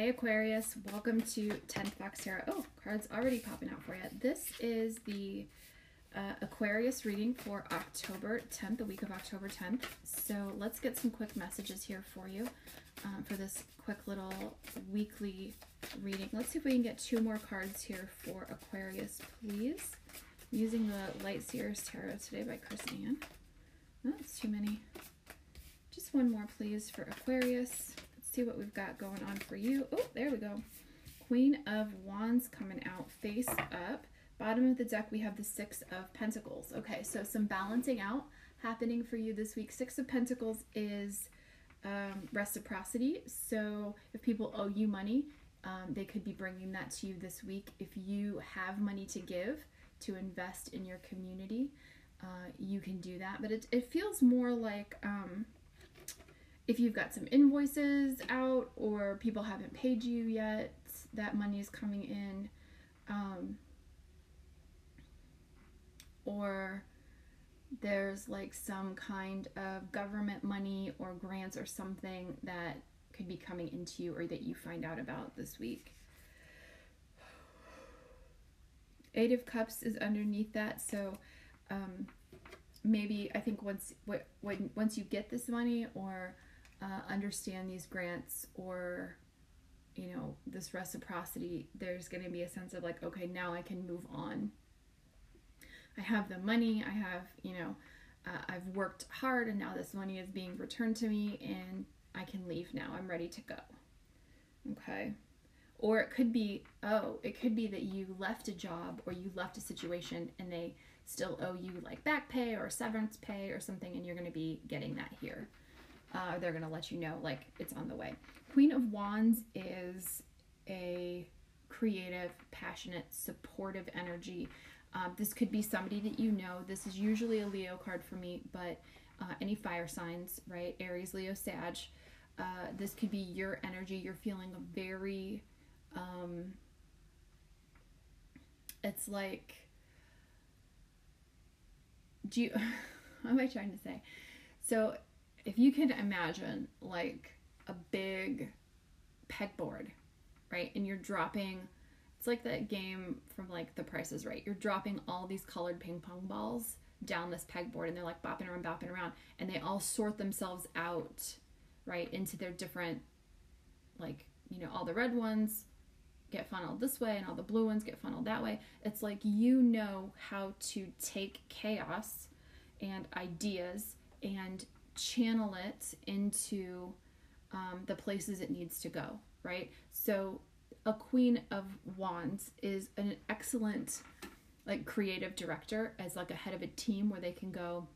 Hey Aquarius, welcome to 10th Box Tarot. Oh, cards already popping out for you. This is the uh, Aquarius reading for October 10th, the week of October 10th. So let's get some quick messages here for you um, for this quick little weekly reading. Let's see if we can get two more cards here for Aquarius, please. I'm using the Light Seers Tarot today by Chris-Anne. Oh, that's too many. Just one more, please, for Aquarius see what we've got going on for you. Oh, there we go. Queen of Wands coming out face up. Bottom of the deck, we have the Six of Pentacles. Okay, so some balancing out happening for you this week. Six of Pentacles is um, reciprocity. So if people owe you money, um, they could be bringing that to you this week. If you have money to give, to invest in your community, uh, you can do that. But it, it feels more like... Um, if you've got some invoices out or people haven't paid you yet, that money is coming in. Um, or there's like some kind of government money or grants or something that could be coming into you or that you find out about this week. Eight of Cups is underneath that, so um, maybe I think once when once you get this money or uh, understand these grants or you know this reciprocity there's going to be a sense of like okay now i can move on. I have the money i have you know uh, i've worked hard and now this money is being returned to me and i can leave now. I'm ready to go. Okay? Or it could be oh it could be that you left a job or you left a situation and they still owe you like back pay or severance pay or something and you're going to be getting that here uh, they're going to let you know like it's on the way. Queen of Wands is a creative, passionate, supportive energy. Um, this could be somebody that you know. This is usually a Leo card for me, but uh, any fire signs, right? Aries, Leo, Sag. Uh, this could be your energy. You're feeling very, um, it's like, do you, what am I trying to say? So if you can imagine like a big pegboard, right? And you're dropping it's like that game from like The Price is Right. You're dropping all these colored ping pong balls down this pegboard and they're like bopping around, bopping around, and they all sort themselves out, right, into their different like, you know, all the red ones get funneled this way and all the blue ones get funneled that way. It's like you know how to take chaos and ideas and channel it into um, the places it needs to go, right? So a queen of wands is an excellent like creative director as like a head of a team where they can go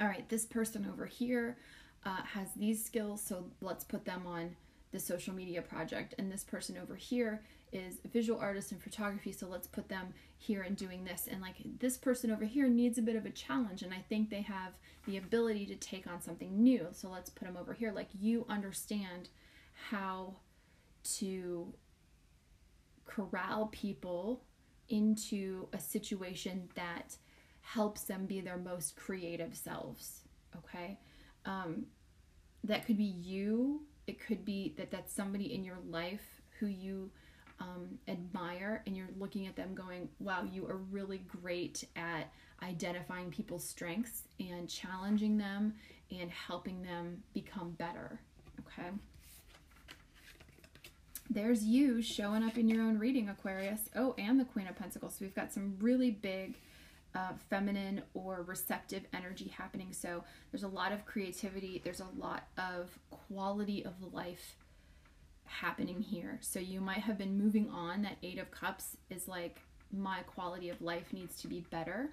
all right this person over here uh, has these skills so let's put them on the social media project. And this person over here is a visual artist in photography so let's put them here and doing this. And like this person over here needs a bit of a challenge and i think they have the ability to take on something new. So let's put them over here. Like you understand how to corral people into a situation that helps them be their most creative selves okay? Um, that could be you it could be that that's somebody in your life who you um, admire and you're looking at them going, wow, you are really great at identifying people's strengths and challenging them and helping them become better. Okay. There's you showing up in your own reading, Aquarius. Oh, and the Queen of Pentacles. So we've got some really big uh, feminine or receptive energy happening. So there's a lot of creativity, there's a lot of quality of life happening here. So you might have been moving on. That Eight of Cups is like, my quality of life needs to be better.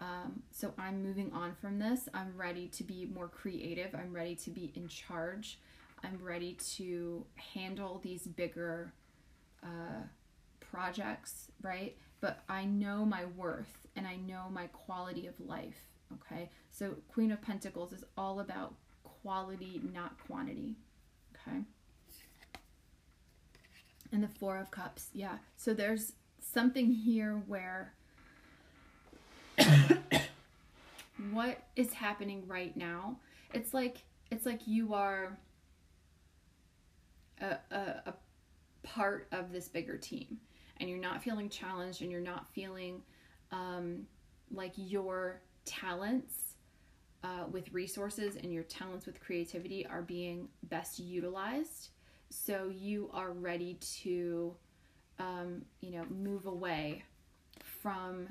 Um, so I'm moving on from this. I'm ready to be more creative. I'm ready to be in charge. I'm ready to handle these bigger uh, projects, right? But I know my worth and I know my quality of life, okay? So Queen of Pentacles is all about quality, not quantity, okay? and the Four of Cups. Yeah. So there's something here where what is happening right now? It's like it's like you are a, a, a part of this bigger team and you're not feeling challenged and you're not feeling um, like your talents uh, with resources and your talents with creativity are being best utilized. So you are ready to um, you know move away from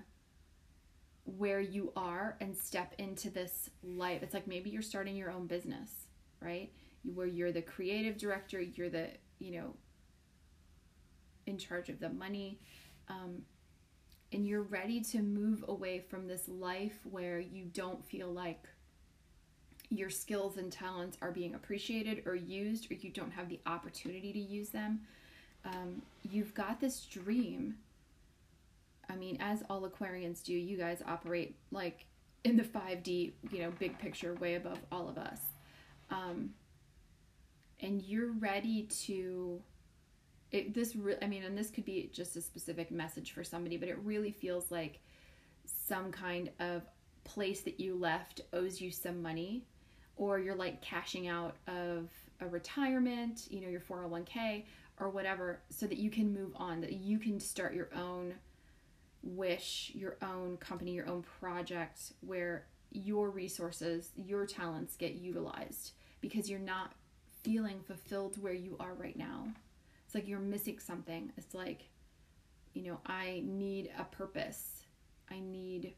where you are and step into this life. It's like maybe you're starting your own business right? Where you're the creative director you're the you know in charge of the money um, and you're ready to move away from this life where you don't feel like your skills and talents are being appreciated or used or you don't have the opportunity to use them. Um, you've got this dream. I mean as all aquarians do you guys operate like in the 5d you know big picture way above all of us. Um, and you're ready to it, this re- i mean and this could be just a specific message for somebody but it really feels like some kind of place that you left owes you some money or you're like cashing out of a retirement you know your 401k or whatever so that you can move on that you can start your own wish your own company your own project where your resources your talents get utilized because you're not feeling fulfilled where you are right now it's like you're missing something. It's like, you know, I need a purpose. I need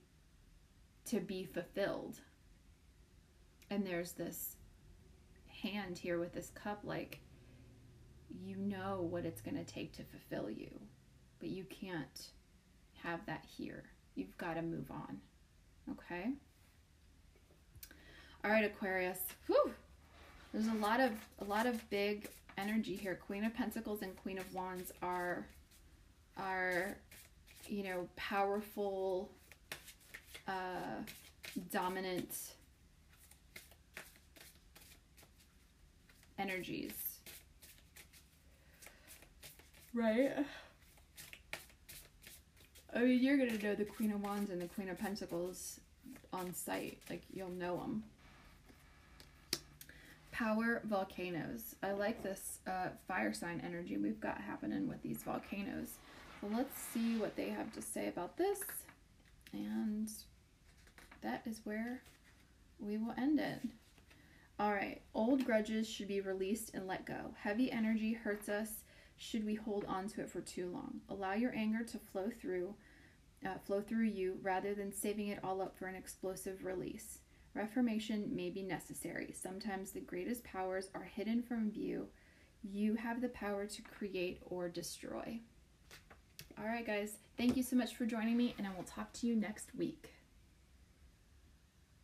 to be fulfilled. And there's this hand here with this cup, like, you know what it's going to take to fulfill you, but you can't have that here. You've got to move on. Okay? All right, Aquarius. Whew. There's a lot of a lot of big energy here. Queen of Pentacles and Queen of Wands are are you know powerful, uh, dominant energies. Right. I mean, you're gonna know the Queen of Wands and the Queen of Pentacles on sight. Like you'll know them. Power volcanoes. I like this uh, fire sign energy we've got happening with these volcanoes. Let's see what they have to say about this. And that is where we will end it. All right, old grudges should be released and let go. Heavy energy hurts us should we hold on to it for too long. Allow your anger to flow through, uh, flow through you rather than saving it all up for an explosive release. Reformation may be necessary. Sometimes the greatest powers are hidden from view. You have the power to create or destroy. All right, guys, thank you so much for joining me, and I will talk to you next week.